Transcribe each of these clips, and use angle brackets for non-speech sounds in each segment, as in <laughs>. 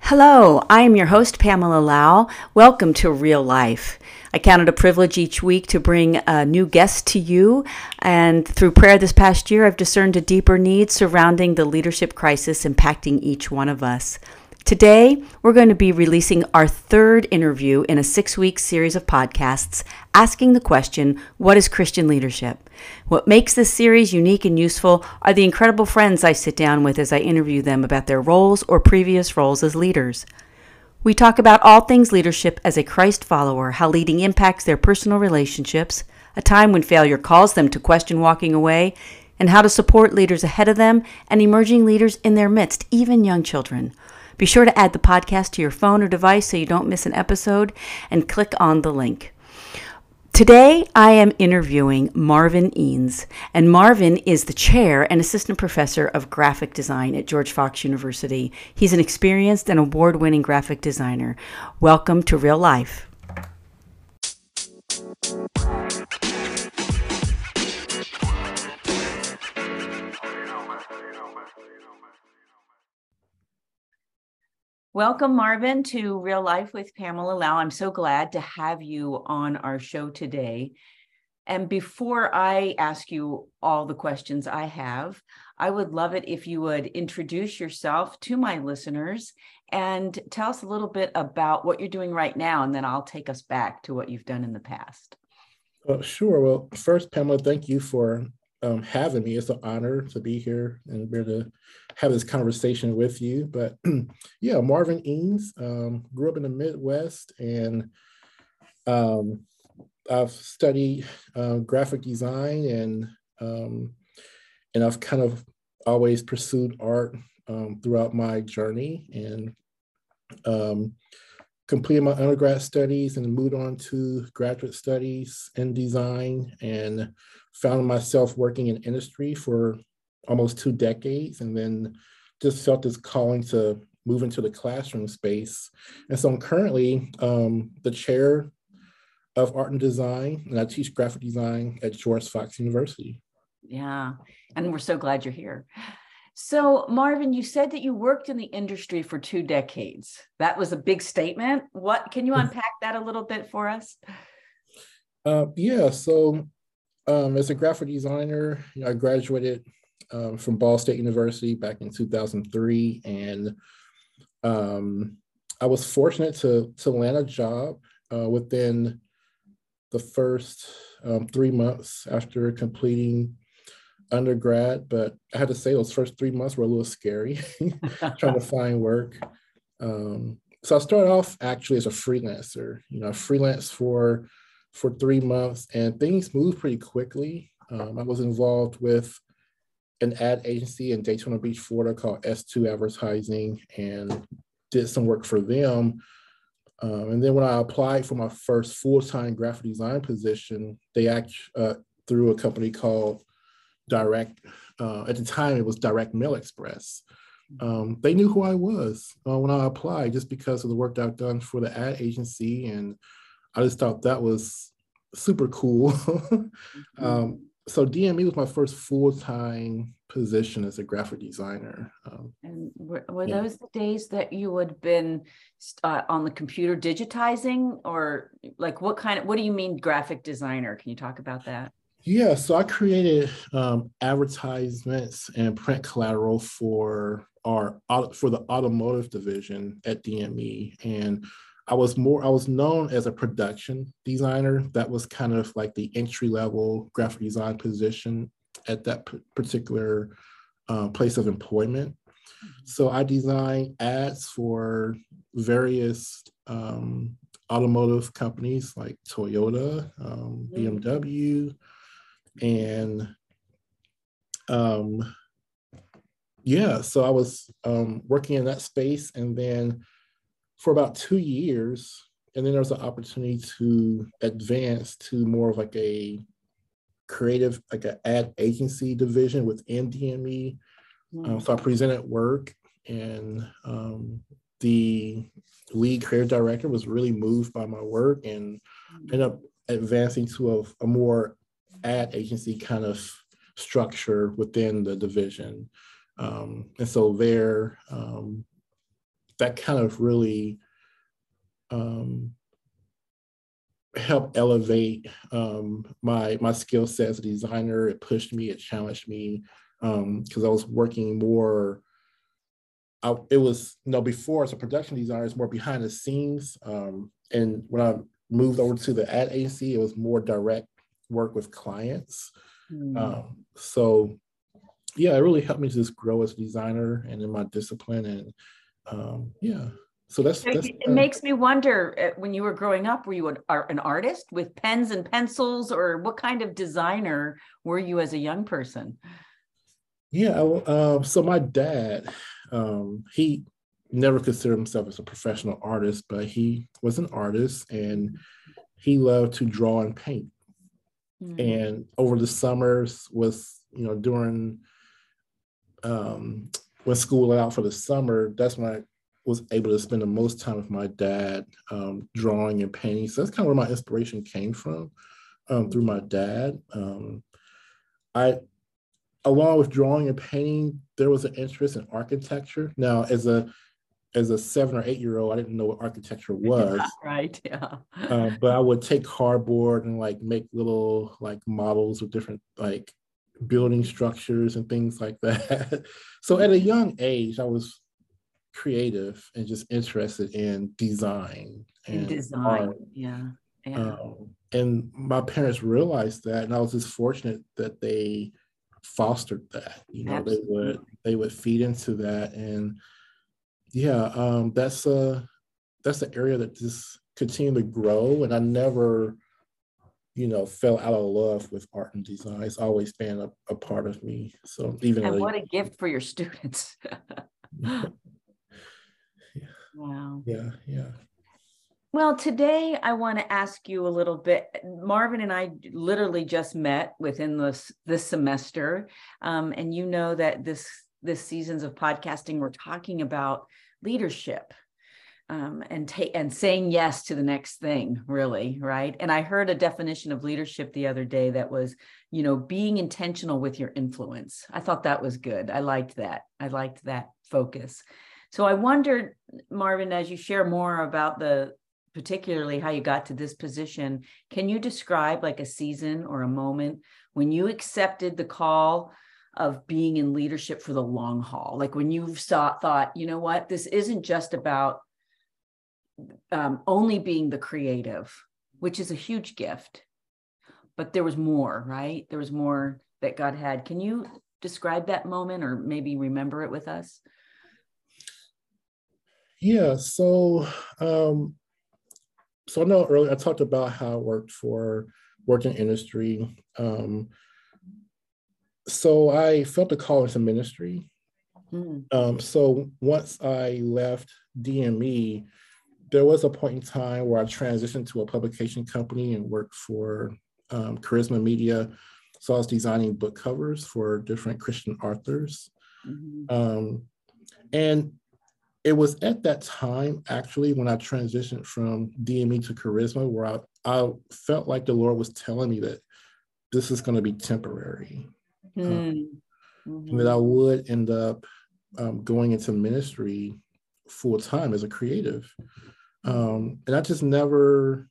Hello, I am your host, Pamela Lau. Welcome to Real Life. I count it a privilege each week to bring a new guest to you. And through prayer this past year, I've discerned a deeper need surrounding the leadership crisis impacting each one of us. Today, we're going to be releasing our third interview in a six week series of podcasts asking the question What is Christian leadership? What makes this series unique and useful are the incredible friends I sit down with as I interview them about their roles or previous roles as leaders. We talk about all things leadership as a Christ follower, how leading impacts their personal relationships, a time when failure calls them to question walking away, and how to support leaders ahead of them and emerging leaders in their midst, even young children. Be sure to add the podcast to your phone or device so you don't miss an episode and click on the link. Today, I am interviewing Marvin Eanes, and Marvin is the chair and assistant professor of graphic design at George Fox University. He's an experienced and award winning graphic designer. Welcome to Real Life. Welcome, Marvin, to Real Life with Pamela Lau. I'm so glad to have you on our show today. And before I ask you all the questions I have, I would love it if you would introduce yourself to my listeners and tell us a little bit about what you're doing right now, and then I'll take us back to what you've done in the past. Well, sure. Well, first, Pamela, thank you for um, having me. It's an honor to be here and be able to have this conversation with you. But <clears throat> yeah, Marvin Eanes um, grew up in the Midwest and um, I've studied uh, graphic design and um, and I've kind of always pursued art um, throughout my journey and um, completed my undergrad studies and moved on to graduate studies in design and found myself working in industry for almost two decades and then just felt this calling to move into the classroom space. And so I'm currently um, the chair of art and design, and I teach graphic design at George Fox University. Yeah, and we're so glad you're here. So, Marvin, you said that you worked in the industry for two decades. That was a big statement. What can you unpack that a little bit for us? Uh, yeah, so um, as a graphic designer, I graduated um, from Ball State University back in 2003, and um, I was fortunate to to land a job uh, within the first um, three months after completing undergrad. But I had to say those first three months were a little scary, <laughs> trying to find work. Um, so I started off actually as a freelancer. You know, freelance for for three months, and things moved pretty quickly. Um, I was involved with an ad agency in Daytona Beach, Florida called S2 Advertising, and did some work for them. Um, and then when I applied for my first full-time graphic design position, they act uh, through a company called Direct. Uh, at the time, it was Direct Mail Express. Um, they knew who I was uh, when I applied, just because of the work that I've done for the ad agency, and I just thought that was super cool. <laughs> Mm-hmm. um, so DME was my first full time position as a graphic designer. Um, and were, were yeah. those the days that you had been uh, on the computer digitizing, or like what kind of? What do you mean graphic designer? Can you talk about that? Yeah, so I created um, advertisements and print collateral for our for the automotive division at DME, and I was more, I was known as a production designer. That was kind of like the entry level graphic design position at that particular uh, place of employment. Mm-hmm. So I designed ads for various um, automotive companies like Toyota, um, BMW, and um, yeah, so I was um, working in that space, and then for about two years. And then there was an opportunity to advance to more of like a creative, like an ad agency division within DME. Um, so I presented work, and um, the lead creative director was really moved by my work and ended up advancing to a, a more ad agency kind of structure within the division. Um, and so there, um, that kind of really um, helped elevate um, my my skill set as a designer. It pushed me, it challenged me because um, I was working more. I, it was you know before as a production designer, it's more behind the scenes. Um, and when I moved over to the ad agency, it was more direct work with clients. Mm. Um, so yeah, it really helped me just grow as a designer and in my discipline. And um, yeah, so that's, that's it, uh, makes me wonder uh, when you were growing up, were you an, an artist with pens and pencils, or what kind of designer were you as a young person? Yeah, uh, so my dad, um, he never considered himself as a professional artist, but he was an artist and he loved to draw and paint. Mm-hmm. And over the summers was, you know, during um, when school let out for the summer, that's when I was able to spend the most time with my dad um, drawing and painting. So that's kind of where my inspiration came from um, through my dad. Um, I, along with drawing and painting, there was an interest in architecture. Now, as a as a seven or eight year old, I didn't know what architecture <laughs> was. right. Yeah. Um, but I would take cardboard and like make little like models of different like building structures and things like <laughs> that. so at a young age, I was creative and just interested in design and design. Art. Yeah. Yeah. Um, and my parents realized that, and I was just fortunate that they fostered that. You know, Absolutely. they would they would feed into that, and yeah, um, that's a that's an area that just continued to grow, and I never, you know, fell out of love with art and design. It's always been a, a part of me. So even and what a gift for your students. <laughs> Wow. <laughs> Yeah, yeah. Well, today I want to ask you a little bit. Marvin and I literally just met within this this semester, um, and you know that this this seasons of podcasting we're talking about leadership um, and take and saying yes to the next thing, really, right? And I heard a definition of leadership the other day that was, you know, being intentional with your influence. I thought that was good. I liked that. I liked that focus. So I wondered, Marvin, as you share more about the particularly how you got to this position, can you describe like a season or a moment when you accepted the call of being in leadership for the long haul? Like when you saw thought, you know what, this isn't just about um, only being the creative, which is a huge gift, but there was more, right? There was more that God had. Can you describe that moment or maybe remember it with us? Yeah, so um, so I know earlier I talked about how I worked for working industry. Um, so I felt a call into ministry. Mm. Um, so once I left DME, there was a point in time where I transitioned to a publication company and worked for um, Charisma Media. So I was designing book covers for different Christian authors. Mm-hmm. Um, and it was at that time actually when I transitioned from DME to Charisma where I, I felt like the Lord was telling me that this is going to be temporary. Mm. Um, mm-hmm. that I would end up um, going into ministry full time as a creative. Um, and I just never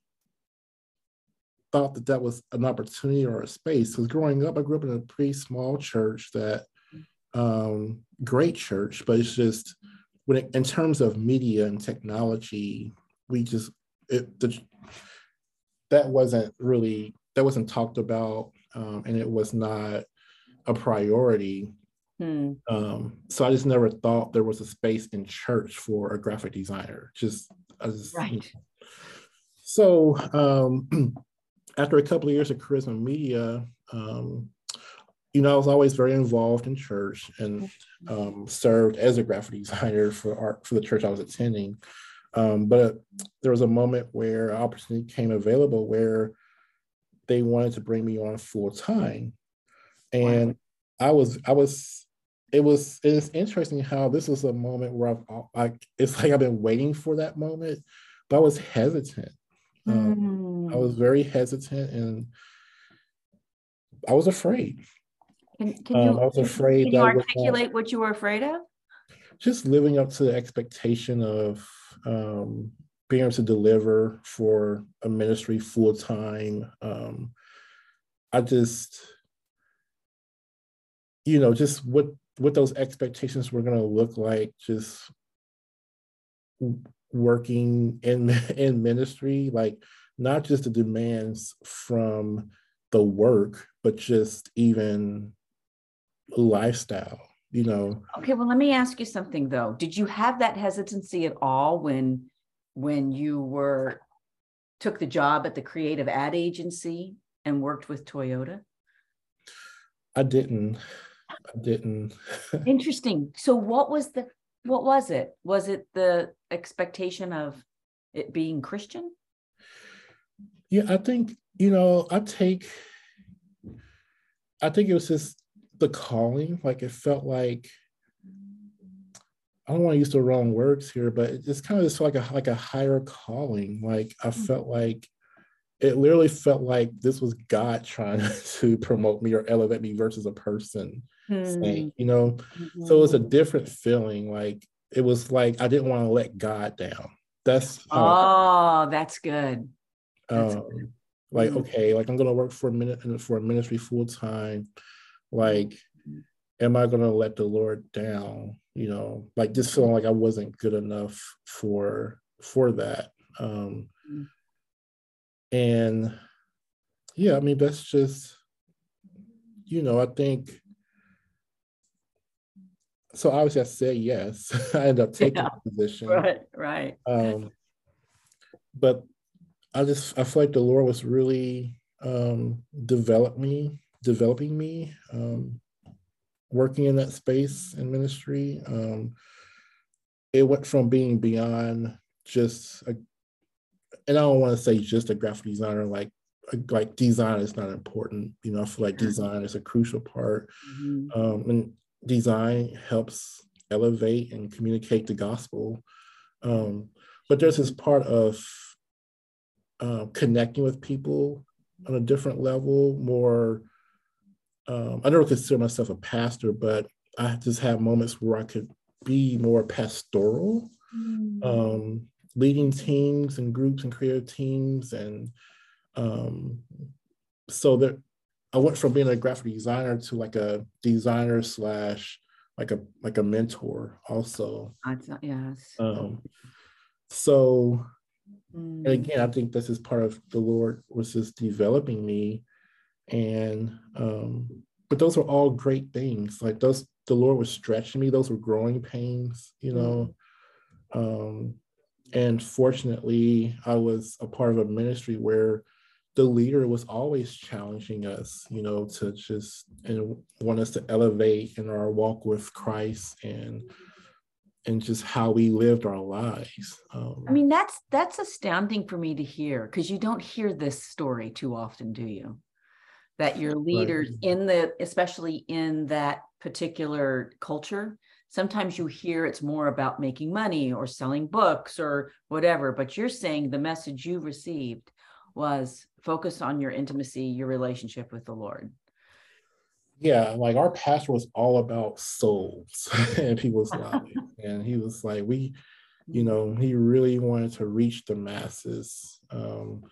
thought that that was an opportunity or a space. Because growing up, I grew up in a pretty small church that, um, great church, but it's just, when it, in terms of media and technology, we just it the, that wasn't really that wasn't talked about, um, and it was not a priority. Hmm. Um, so I just never thought there was a space in church for a graphic designer. Just, just right. So um, <clears throat> after a couple of years of Charisma Media, um, you know, I was always very involved in church and um, served as a graphic designer for art for the church I was attending. Um, but there was a moment where opportunity came available where they wanted to bring me on full time, and wow. I was I was it was it's interesting how this was a moment where I've like it's like I've been waiting for that moment, but I was hesitant Um, I was hmm. very hesitant and I was afraid. Can, can you, um, I was afraid. Can you articulate what you were afraid of? Just living up to the expectation of um, being able to deliver for a ministry full time. Um, I just, you know, just what what those expectations were going to look like. Just working in <laughs> in ministry, like not just the demands from the work, but just even lifestyle you know? Okay well let me ask you something though. Did you have that hesitancy at all when when you were took the job at the creative ad agency and worked with toyota? I didn't i didn't <laughs> interesting so what was the what was it was it the expectation of it being christian yeah i think you know i take i think it was just the calling. Like it felt like I don't want to use the wrong words here, but it's kind of just like a like a higher calling. Like I mm-hmm. felt like it literally felt like this was God trying <laughs> to promote me or elevate me versus a person mm-hmm. you know. Mm-hmm. So it was a mm-hmm. different feeling. Like it was like I didn't want to let God down. That's oh, that's good. That's um, good. Like mm-hmm. okay, like I'm gonna work for a minute and for a ministry full time like am i going to let the lord down you know like just feeling like i wasn't good enough for for that um and yeah i mean that's just you know i think so obviously i said yes <laughs> i ended up taking yeah, the position right right um but i just i feel like the lord was really um developed me developing me, um, working in that space in ministry. Um, it went from being beyond just a, and I don't want to say just a graphic designer, like like design is not important. You know, I feel like design is a crucial part, mm-hmm. um, and design helps elevate and communicate the gospel. Um, but there's this part of uh, connecting with people on a different level, more um, I never consider myself a pastor, but I just have moments where I could be more pastoral, mm. um, leading teams and groups and creative teams. And um, so that I went from being a graphic designer to like a designer slash like a like a mentor also. yes. Um, so mm. and again, I think this is part of the Lord was just developing me and um, but those were all great things. Like those, the Lord was stretching me. Those were growing pains, you know. Um, and fortunately, I was a part of a ministry where the leader was always challenging us, you know, to just and want us to elevate in our walk with Christ and and just how we lived our lives. Um, I mean, that's that's astounding for me to hear because you don't hear this story too often, do you? that your leaders right. in the especially in that particular culture sometimes you hear it's more about making money or selling books or whatever but you're saying the message you received was focus on your intimacy your relationship with the lord yeah like our pastor was all about souls <laughs> and people's lives <laughs> and he was like we you know he really wanted to reach the masses um,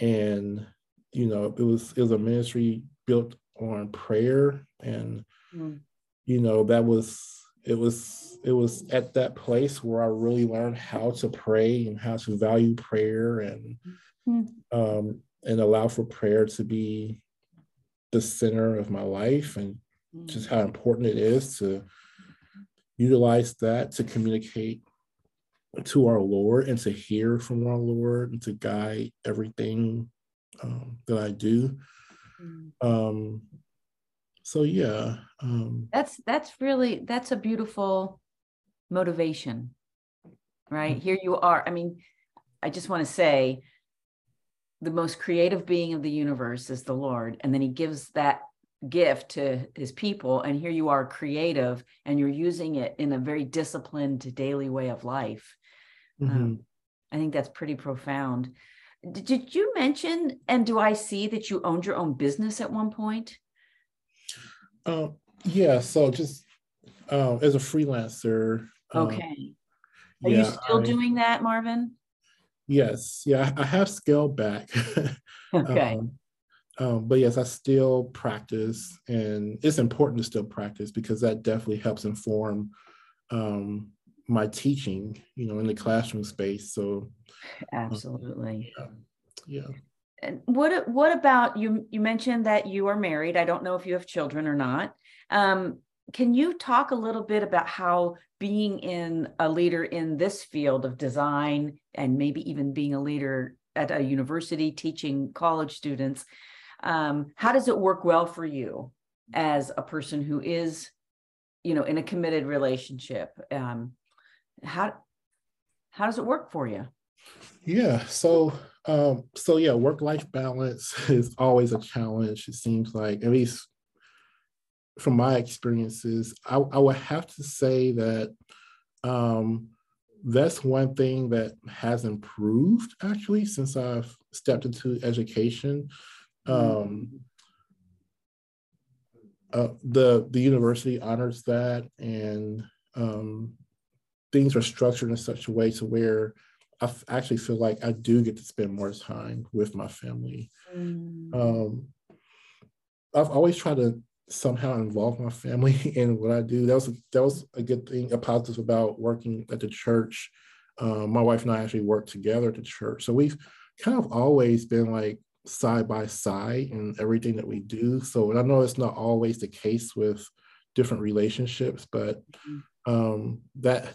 and you know, it was it was a ministry built on prayer, and mm. you know that was it was it was at that place where I really learned how to pray and how to value prayer and mm. um, and allow for prayer to be the center of my life and mm. just how important it is to utilize that to communicate to our Lord and to hear from our Lord and to guide everything um, that I do. Mm. Um, so yeah, um, that's that's really that's a beautiful motivation, right? Mm-hmm. Here you are. I mean, I just want to say, the most creative being of the universe is the Lord, and then He gives that gift to His people, and here you are, creative, and you're using it in a very disciplined daily way of life. Mm-hmm. Um, I think that's pretty profound. Did you mention, and do I see that you owned your own business at one point? Um, yeah, so just uh, as a freelancer. Um, okay. Are yeah, you still I, doing that, Marvin? Yes. Yeah, I have scaled back. <laughs> okay. Um, um, but yes, I still practice, and it's important to still practice because that definitely helps inform um, my teaching, you know, in the classroom space. So, absolutely. Um, yeah. yeah. And what what about you? You mentioned that you are married. I don't know if you have children or not. Um, can you talk a little bit about how being in a leader in this field of design and maybe even being a leader at a university teaching college students um, how does it work well for you as a person who is you know in a committed relationship? Um, how how does it work for you? Yeah so um so yeah work life balance <laughs> is always a challenge it seems like at least from my experiences i, I would have to say that um that's one thing that has improved actually since i've stepped into education um, uh, the the university honors that, and um, things are structured in such a way to where I f- actually feel like I do get to spend more time with my family. Mm. Um, I've always tried to somehow involve my family <laughs> in what I do. That was a, that was a good thing, a positive about working at the church. Um, my wife and I actually work together at the church, so we've kind of always been like side by side in everything that we do. So, and I know it's not always the case with different relationships, but mm-hmm. um, that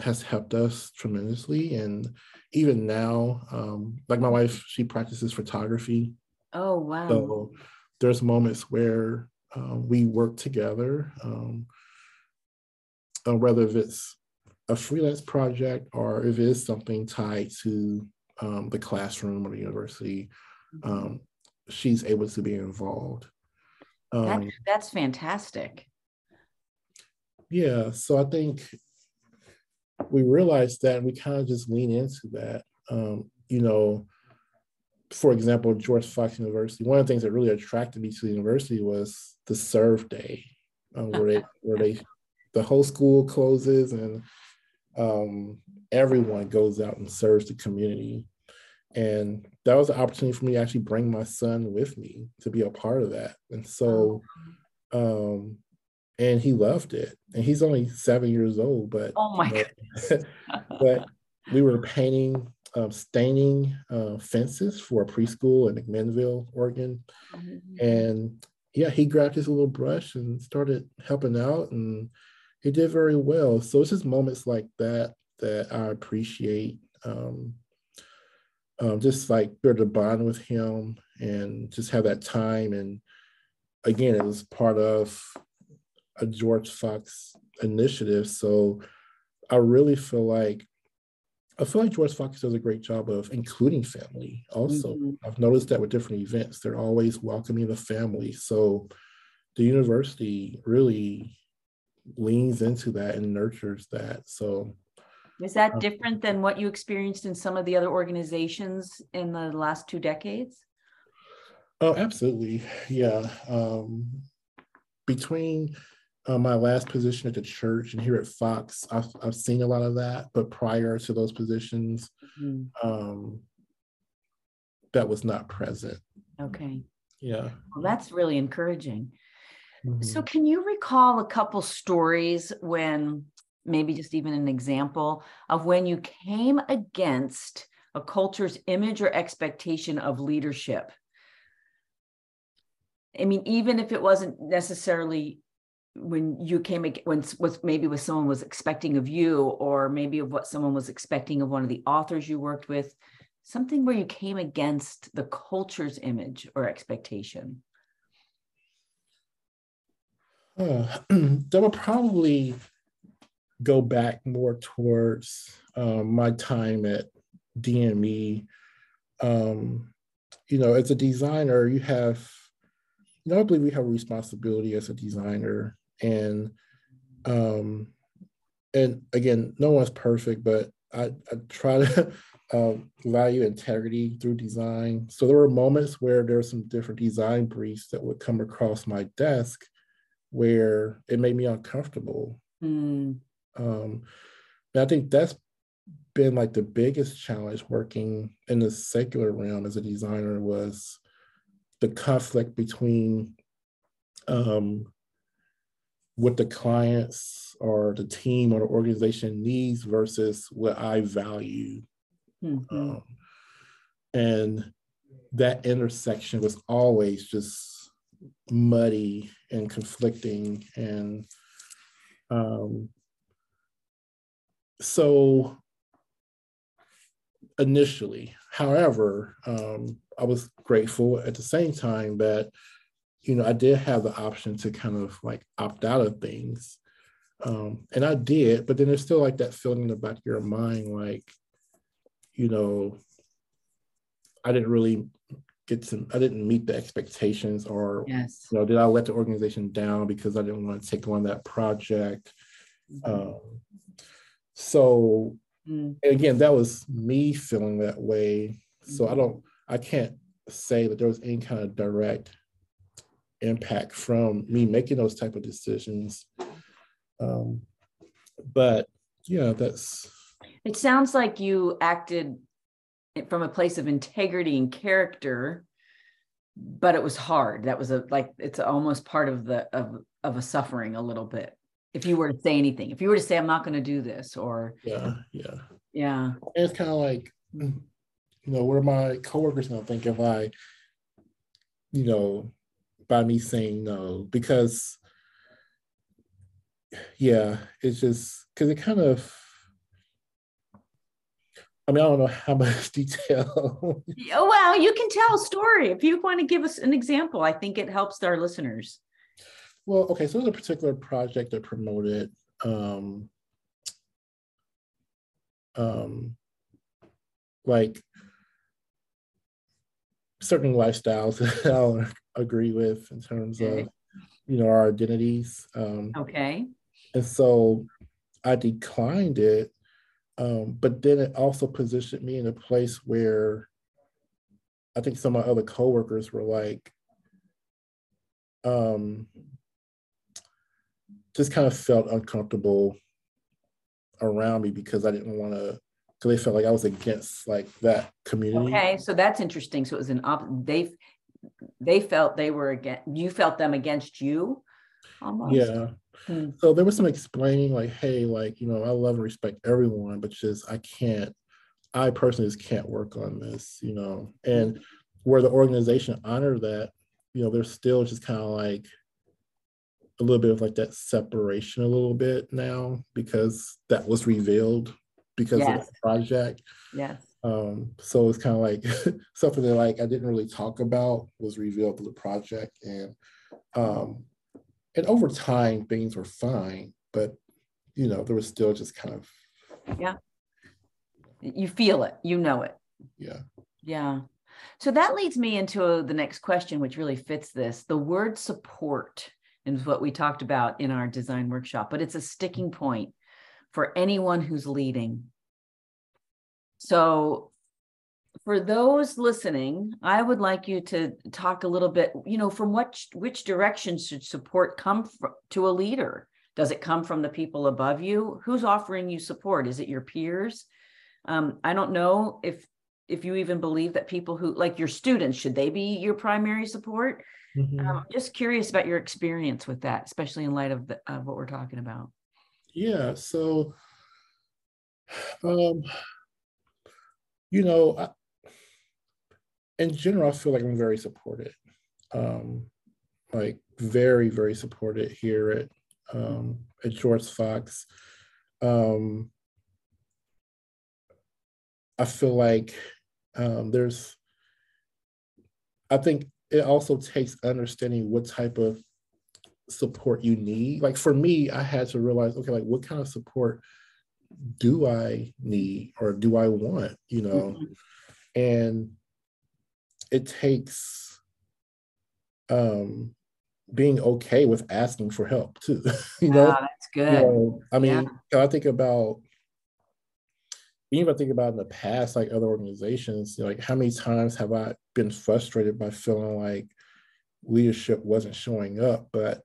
has helped us tremendously. And even now, um, like my wife, she practices photography. Oh, wow. So there's moments where uh, we work together, um, uh, whether if it's a freelance project or if it is something tied to um, the classroom or the university um, she's able to be involved. Um, that, that's fantastic. Yeah, so I think we realized that and we kind of just lean into that. Um, you know, for example, George Fox University, one of the things that really attracted me to the university was the serve day, um, where they where they the whole school closes and um, everyone goes out and serves the community. And that was an opportunity for me to actually bring my son with me to be a part of that. And so um and he loved it. And he's only seven years old but oh my but, <laughs> <laughs> but we were painting um, staining uh, fences for a preschool in mcminnville oregon. Mm-hmm. and yeah he grabbed his little brush and started helping out and he did very well so it's just moments like that that i appreciate um, um, just like build a bond with him and just have that time. And again, it was part of a George Fox initiative. So I really feel like I feel like George Fox does a great job of including family. Also, mm-hmm. I've noticed that with different events, they're always welcoming the family. So the university really leans into that and nurtures that. So is that different than what you experienced in some of the other organizations in the last two decades? Oh, absolutely. Yeah. Um, between uh, my last position at the church and here at Fox, I've, I've seen a lot of that. But prior to those positions, mm-hmm. um, that was not present. Okay. Yeah. Well, that's really encouraging. Mm-hmm. So, can you recall a couple stories when maybe just even an example of when you came against a culture's image or expectation of leadership. I mean, even if it wasn't necessarily when you came when was maybe what someone was expecting of you, or maybe of what someone was expecting of one of the authors you worked with, something where you came against the culture's image or expectation. Uh, <clears throat> that would probably go back more towards um, my time at DME. Um, you know, as a designer, you have, you know, I believe we have a responsibility as a designer, and um, and again, no one's perfect, but I, I try to <laughs> uh, value integrity through design. So there were moments where there were some different design briefs that would come across my desk where it made me uncomfortable. Mm. Um, and I think that's been like the biggest challenge working in the secular realm as a designer was the conflict between um, what the clients or the team or the organization needs versus what I value. Mm-hmm. Um, and that intersection was always just muddy and conflicting. And um, so initially, however, um, I was grateful at the same time that you know, I did have the option to kind of like opt out of things. Um, and I did, but then there's still like that feeling in the back of your mind, like, you know, I didn't really get to, I didn't meet the expectations or, yes. you know, did I let the organization down because I didn't want to take on that project? Mm-hmm. Um, so, mm. again, that was me feeling that way. So I mm-hmm. don't, I can't say that there was any kind of direct impact from me making those type of decisions. Um, but yeah, that's. It sounds like you acted from a place of integrity and character, but it was hard. That was a like it's almost part of the of of a suffering a little bit. If you were to say anything, if you were to say, "I'm not going to do this," or yeah, yeah, yeah, and it's kind of like, you know, what are my coworkers going to think if I, you know, by me saying no because yeah it's just because it kind of I mean, I don't know how <laughs> much detail. oh, well, you can tell a story. If you want to give us an example, I think it helps our listeners. Well, okay, so there's a particular project that promoted um, um, like certain lifestyles <laughs> that I'll agree with in terms of you know our identities um okay. and so i declined it um but then it also positioned me in a place where i think some of my other coworkers were like um just kind of felt uncomfortable around me because i didn't want to because they felt like i was against like that community? Okay so that's interesting. So it was an op they they felt they were against you felt them against you? Almost. Yeah. Hmm. so there was some explaining like hey like you know i love and respect everyone but just i can't i personally just can't work on this you know? And where the organization honored that you know there's still just kind of like a little bit of like that separation a little bit now because that was revealed because yes. of the project yes um, so it's kind of like <laughs> something that like I didn't really talk about was revealed through the project, and um, and over time things were fine, but you know there was still just kind of yeah. You feel it, you know it. Yeah. Yeah. So that leads me into the next question, which really fits this. The word support is what we talked about in our design workshop, but it's a sticking point for anyone who's leading so for those listening, I would like you to talk a little bit, you know, from what which direction should support come from, to a leader? Does it come from the people above you? Who's offering you support? Is it your peers? Um, I don't know if if you even believe that people who like your students should they be your primary support. Mm-hmm. Um, just curious about your experience with that, especially in light of, the, of what we're talking about. Yeah. So, um, you know, I, in general, I feel like I'm very supported. Um, like very, very supported here at um, at George Fox. Um, I feel like um, there's. I think it also takes understanding what type of support you need. Like for me, I had to realize, okay, like what kind of support do I need or do I want, you know? Mm-hmm. And it takes um being okay with asking for help too. <laughs> you know, that's good. You know, I mean, yeah. I think about even if I think about in the past, like other organizations, you know, like how many times have I been frustrated by feeling like leadership wasn't showing up, but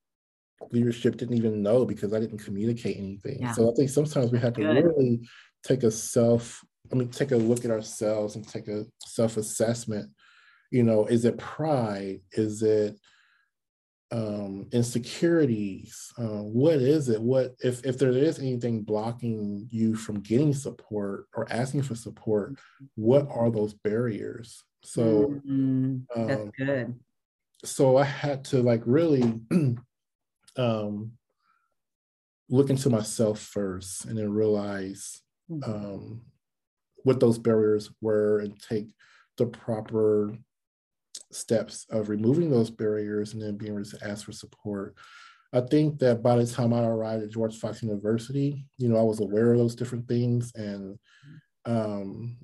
leadership didn't even know because I didn't communicate anything. Yeah. So I think sometimes we have to Good. really take a self, I mean, take a look at ourselves and take a self-assessment. You know, is it pride? Is it um, insecurities? Uh, what is it? What if if there is anything blocking you from getting support or asking for support? What are those barriers? So mm-hmm. that's um, good. So I had to like really <clears throat> um, look into myself first and then realize mm-hmm. um, what those barriers were and take the proper steps of removing those barriers and then being able to ask for support. I think that by the time I arrived at George Fox University, you know, I was aware of those different things and um,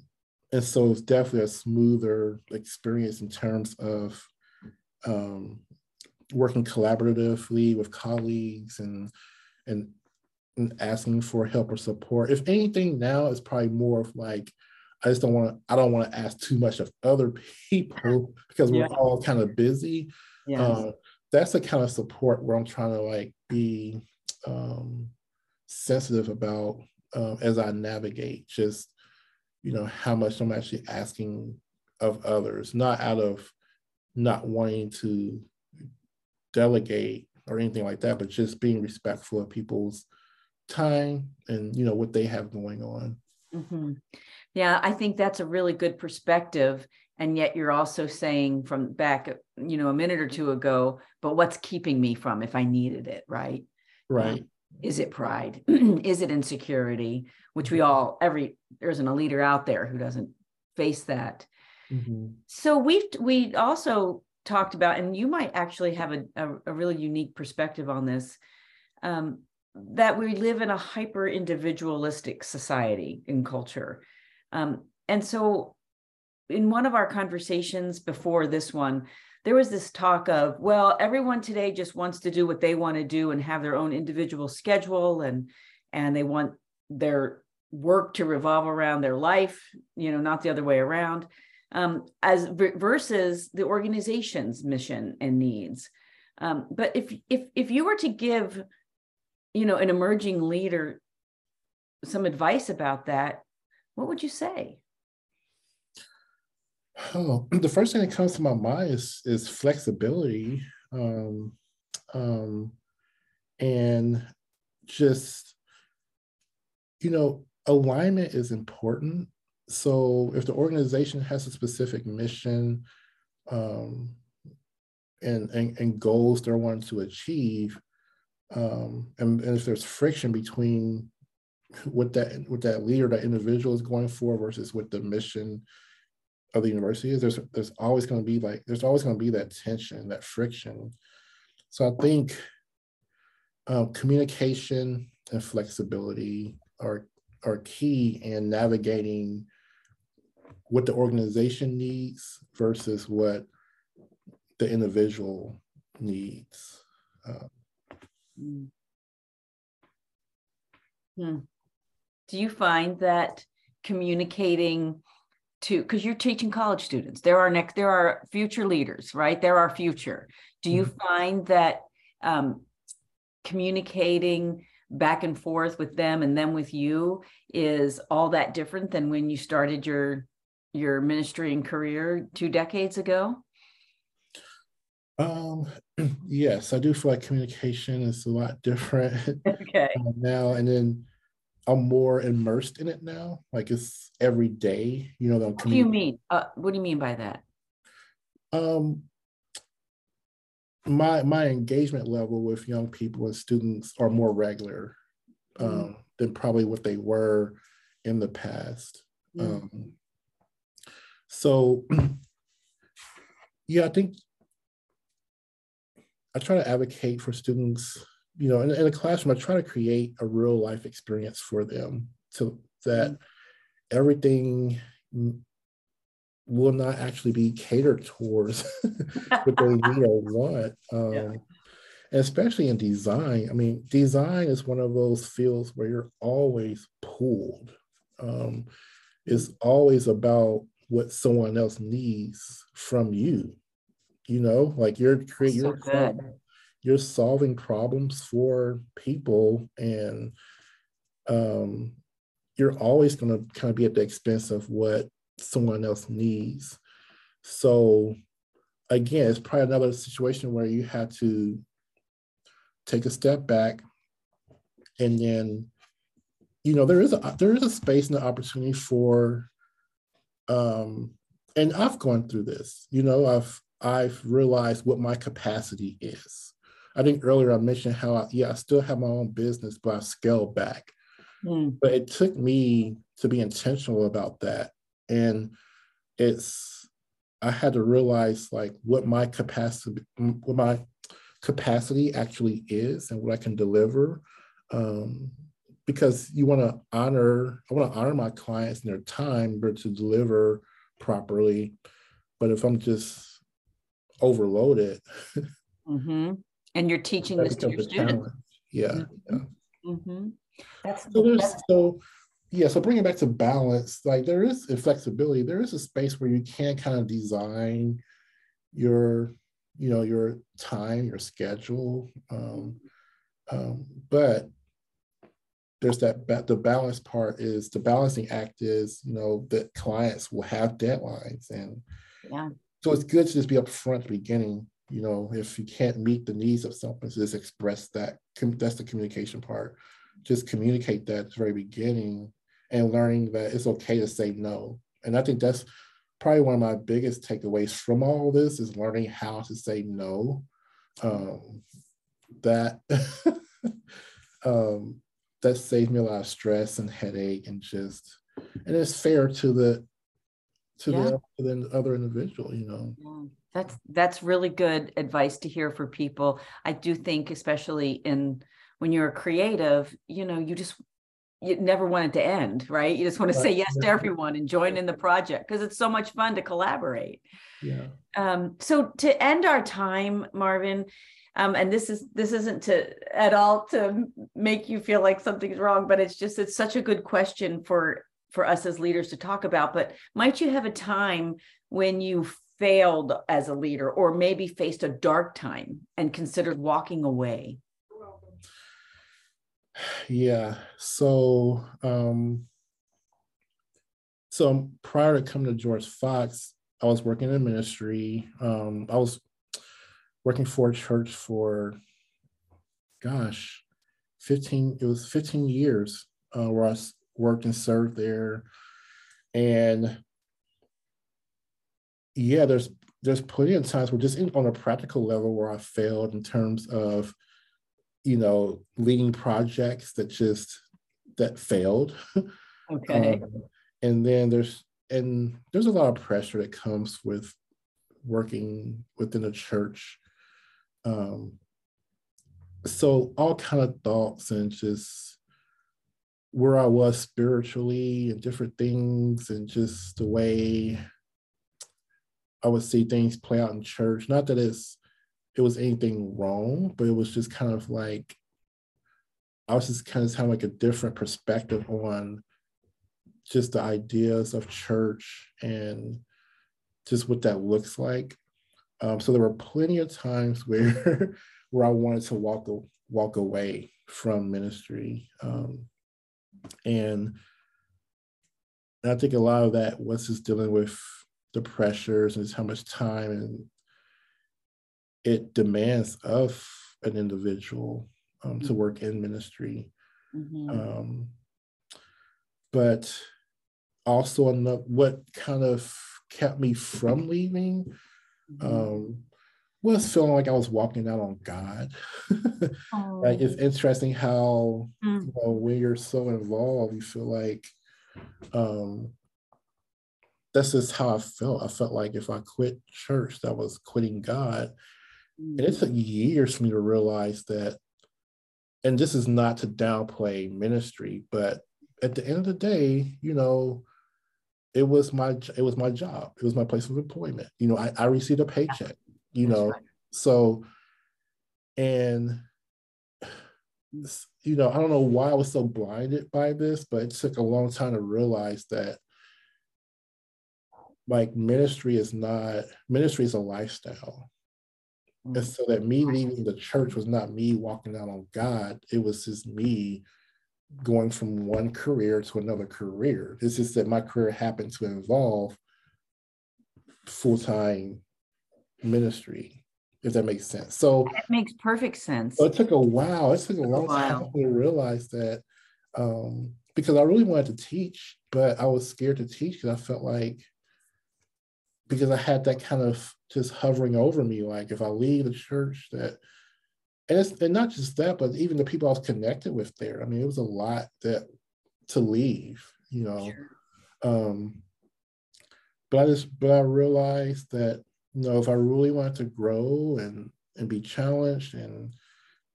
and so it's definitely a smoother experience in terms of um, working collaboratively with colleagues and and and asking for help or support. If anything, now it's probably more of like I just don't want to. I don't want to ask too much of other people <laughs> because we're yeah. all kind of busy. Yes. Uh, that's the kind of support where I'm trying to like be um, sensitive about uh, as I navigate. Just you know how much I'm actually asking of others, not out of not wanting to delegate or anything like that, but just being respectful of people's time and you know what they have going on. Mm-hmm. Yeah, I think that's a really good perspective. And yet you're also saying from back, you know, a minute or two ago, but what's keeping me from if I needed it, right? Right. Um, is it pride? <clears throat> is it insecurity? Which we all, every, there isn't a leader out there who doesn't face that. Mm-hmm. So we've, we also talked about, and you might actually have a, a, a really unique perspective on this, um, that we live in a hyper individualistic society and culture. Um, and so, in one of our conversations before this one, there was this talk of, well, everyone today just wants to do what they want to do and have their own individual schedule, and and they want their work to revolve around their life, you know, not the other way around um, as versus the organization's mission and needs. Um, but if if if you were to give, you know, an emerging leader some advice about that, what would you say? Oh, <clears throat> the first thing that comes to my mind is is flexibility, um, um, and just you know, alignment is important so if the organization has a specific mission um, and, and, and goals they're wanting to achieve, um, and, and, if there's friction between what that what that leader, that individual is going for versus what the mission of the university is, there's there's always going to be like there's always going to be that tension, that friction. So I think uh, communication and flexibility are are key in navigating what the organization needs versus what the individual needs. Um, hmm. Do you find that communicating to because you're teaching college students, there are next there are future leaders, right? There are future. Do you mm-hmm. find that um, communicating back and forth with them and them with you is all that different than when you started your your ministry and career two decades ago? Um, <clears throat> yes, I do feel like communication is a lot different <laughs> <laughs> okay. uh, now. And then I'm more immersed in it now. Like it's every day, you know. What do you mean? Uh, what do you mean by that? Um, my my engagement level with young people and students are more regular mm-hmm. um, mm. than probably what they were in the past. Mm. Um, so, <clears throat> yeah, I think I try to advocate for students, you know, in, in a classroom, I try to create a real life experience for them so that everything will not actually be catered towards <laughs> what they need or want. Um, yeah. Especially in design. I mean, design is one of those fields where you're always pulled. Um, it's always about what someone else needs from you. You know, like you're creating so you're, you're solving problems for people and um you're always going to kind of be at the expense of what someone else needs. So again, it's probably another situation where you have to take a step back and then you know there is a there is a space and an opportunity for um and I've gone through this. You know, I've I've realized what my capacity is. I think earlier I mentioned how I, yeah, I still have my own business, but I've scaled back. Mm. But it took me to be intentional about that. And it's I had to realize like what my capacity what my capacity actually is and what I can deliver. Um, because you want to honor, I want to honor my clients and their time, but to deliver properly. But if I'm just overloaded, mm-hmm. and you're teaching this to your students, yeah, mm-hmm. yeah. Mm-hmm. That's so there's that's... so yeah. So bringing back to balance, like there is a flexibility. There is a space where you can kind of design your, you know, your time, your schedule. Um, um, but there's that the balance part is the balancing act is you know that clients will have deadlines and yeah. So it's good to just be upfront at the beginning you know if you can't meet the needs of something just express that that's the communication part. Just communicate that at the very beginning and learning that it's okay to say no. And i think that's probably one of my biggest takeaways from all this is learning how to say no. Um, that <laughs> um, that saved me a lot of stress and headache and just and it's fair to the to yeah. the, to the other individual you know? Yeah. that's that's really good advice to hear for people. I do think especially in when you're a creative you know you just you never want it to end right? You just want to say yes to everyone and join in the project because it's so much fun to collaborate. Yeah. Um so to end our time marvin um, and this is this isn't to at all to make you feel like something's wrong but it's just it's such a good question for for us as leaders to talk about. But might you have a time when you failed as a leader or maybe faced a dark time and considered walking away? Yeah so um so prior to coming to george fox i was working in ministry. Um i was working for a church for, gosh, 15, it was 15 years uh, where I worked and served there. And yeah, there's there's plenty of times where just in, on a practical level where I failed in terms of, you know, leading projects that just that failed. <laughs> Okay. um, and then there's and there's a lot of pressure that comes with working within a church um, so all kind of thoughts and just where I was spiritually and different things and just the way I would see things play out in church. Not that it's it was anything wrong, but it was just kind of like I was just kind of having like a different perspective on just the ideas of church and just what that looks like. Um, so there were plenty of times where <laughs> where I wanted to walk walk away from ministry, um, and I think a lot of that was just dealing with the pressures and how much time and it demands of an individual um, to work in ministry. Mm-hmm. Um, but also, what kind of kept me from leaving Mm-hmm. Um, was feeling like I was walking out on God. oh. <laughs> Like it's interesting how mm. you know, when you're so involved, you feel like um, that's just how I felt. I felt like if I quit church, that was quitting God. Mm. And it took years for me to realize that. And this is not to downplay ministry, but at the end of the day, you know, it was my it was my job. It was my place of employment. You know, I, I received a paycheck. You That's know, right. so and you know, I don't know why I was so blinded by this, but it took a long time to realize that like ministry is not ministry is a lifestyle. Mm-hmm. And so that me leaving the church was not me walking out on God. It was just me going from one career to another career. It's just that my career happened to involve full-time ministry, if that makes sense. So it makes perfect sense. it took a while. It took a long time to realize that um, because I really wanted to teach, but I was scared to teach because I felt like because I had that kind of just hovering over me, like if I leave the church, that and it's and not just that, but even the people I was connected with there. I mean, it was a lot that to leave, you know. Sure. Um, but I just but I realized that you know if I really wanted to grow and and be challenged and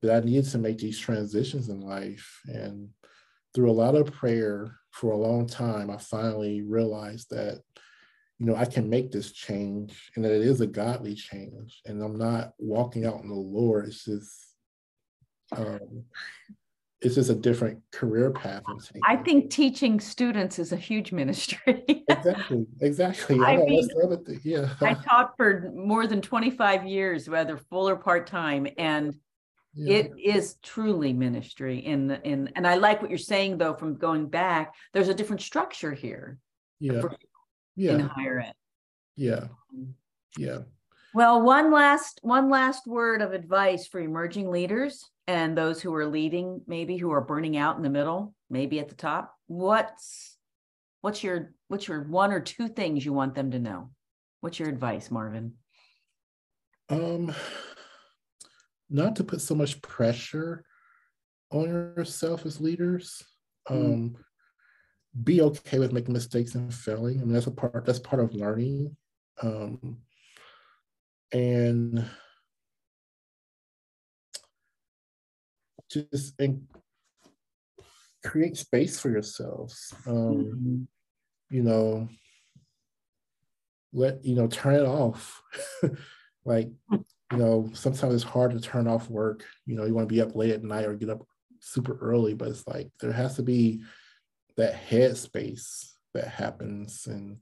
that I needed to make these transitions in life and through a lot of prayer for a long time, I finally realized that you know, I can make this change and that it is a godly change. And I'm not walking out in the Lord. It's just um, it's just a different career path. I think teaching students is a huge ministry. <laughs> exactly, exactly. I, I mean, yeah. I taught for more than 25 years, whether full or part time, and yeah. it is truly ministry. In the in and I like what you're saying though. From going back, there's a different structure here. Yeah. For yeah. in higher ed. Yeah. Yeah. Well, one last one last word of advice for emerging leaders and those who are leading, maybe who are burning out in the middle, maybe at the top. What's what's your what's your one or two things you want them to know? What's your advice, Marvin? Um not to put so much pressure on yourself as leaders. Mm. Um be okay with making mistakes and failing. I mean, that's a part, that's part of learning. Um, and just and create space for yourselves. Um, mm-hmm. You know, let, you know, turn it off. <laughs> like, you know, sometimes it's hard to turn off work. You know, you want to be up late at night or get up super early, but it's like there has to be that headspace that happens. And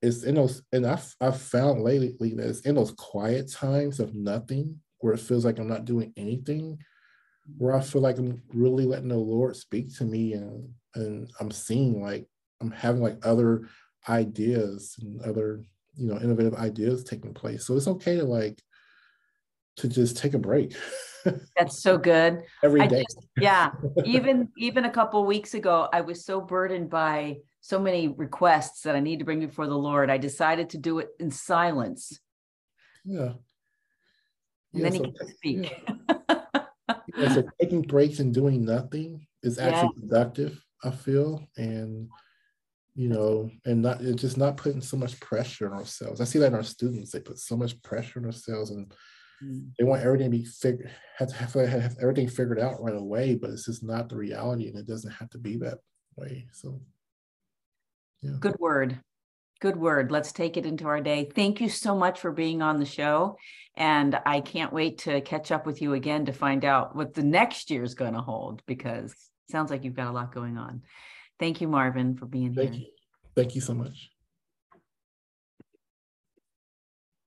it's in those and I've, I've found lately that it's in those quiet times of nothing where it feels like i'm not doing anything where i feel like i'm really letting the lord speak to me and and i'm seeing like i'm having like other ideas and other you know innovative ideas taking place. So it's okay to like to just take a break That's so good. <laughs> Every day. Just, yeah. even even a couple weeks ago, I was so burdened by so many requests that I need to bring before the Lord. I decided to do it in silence. Yeah. And yeah, then so, he can speak. Yeah. <laughs> yeah, so taking breaks and doing nothing is actually productive, I feel. And you know, and not just not putting so much pressure on ourselves. I see that in our students, they put so much pressure on ourselves and Mm. They want everything to be figured, have to have, have everything figured out right away, but it's just not the reality, and it doesn't have to be that way. So, yeah. Good word. Good word. Let's take it into our day. Thank you so much for being on the show. And I can't wait to catch up with you again to find out what the next year is going to hold because sounds like you've got a lot going on. Thank you, Marvin, for being Thank here. You. Thank you so much.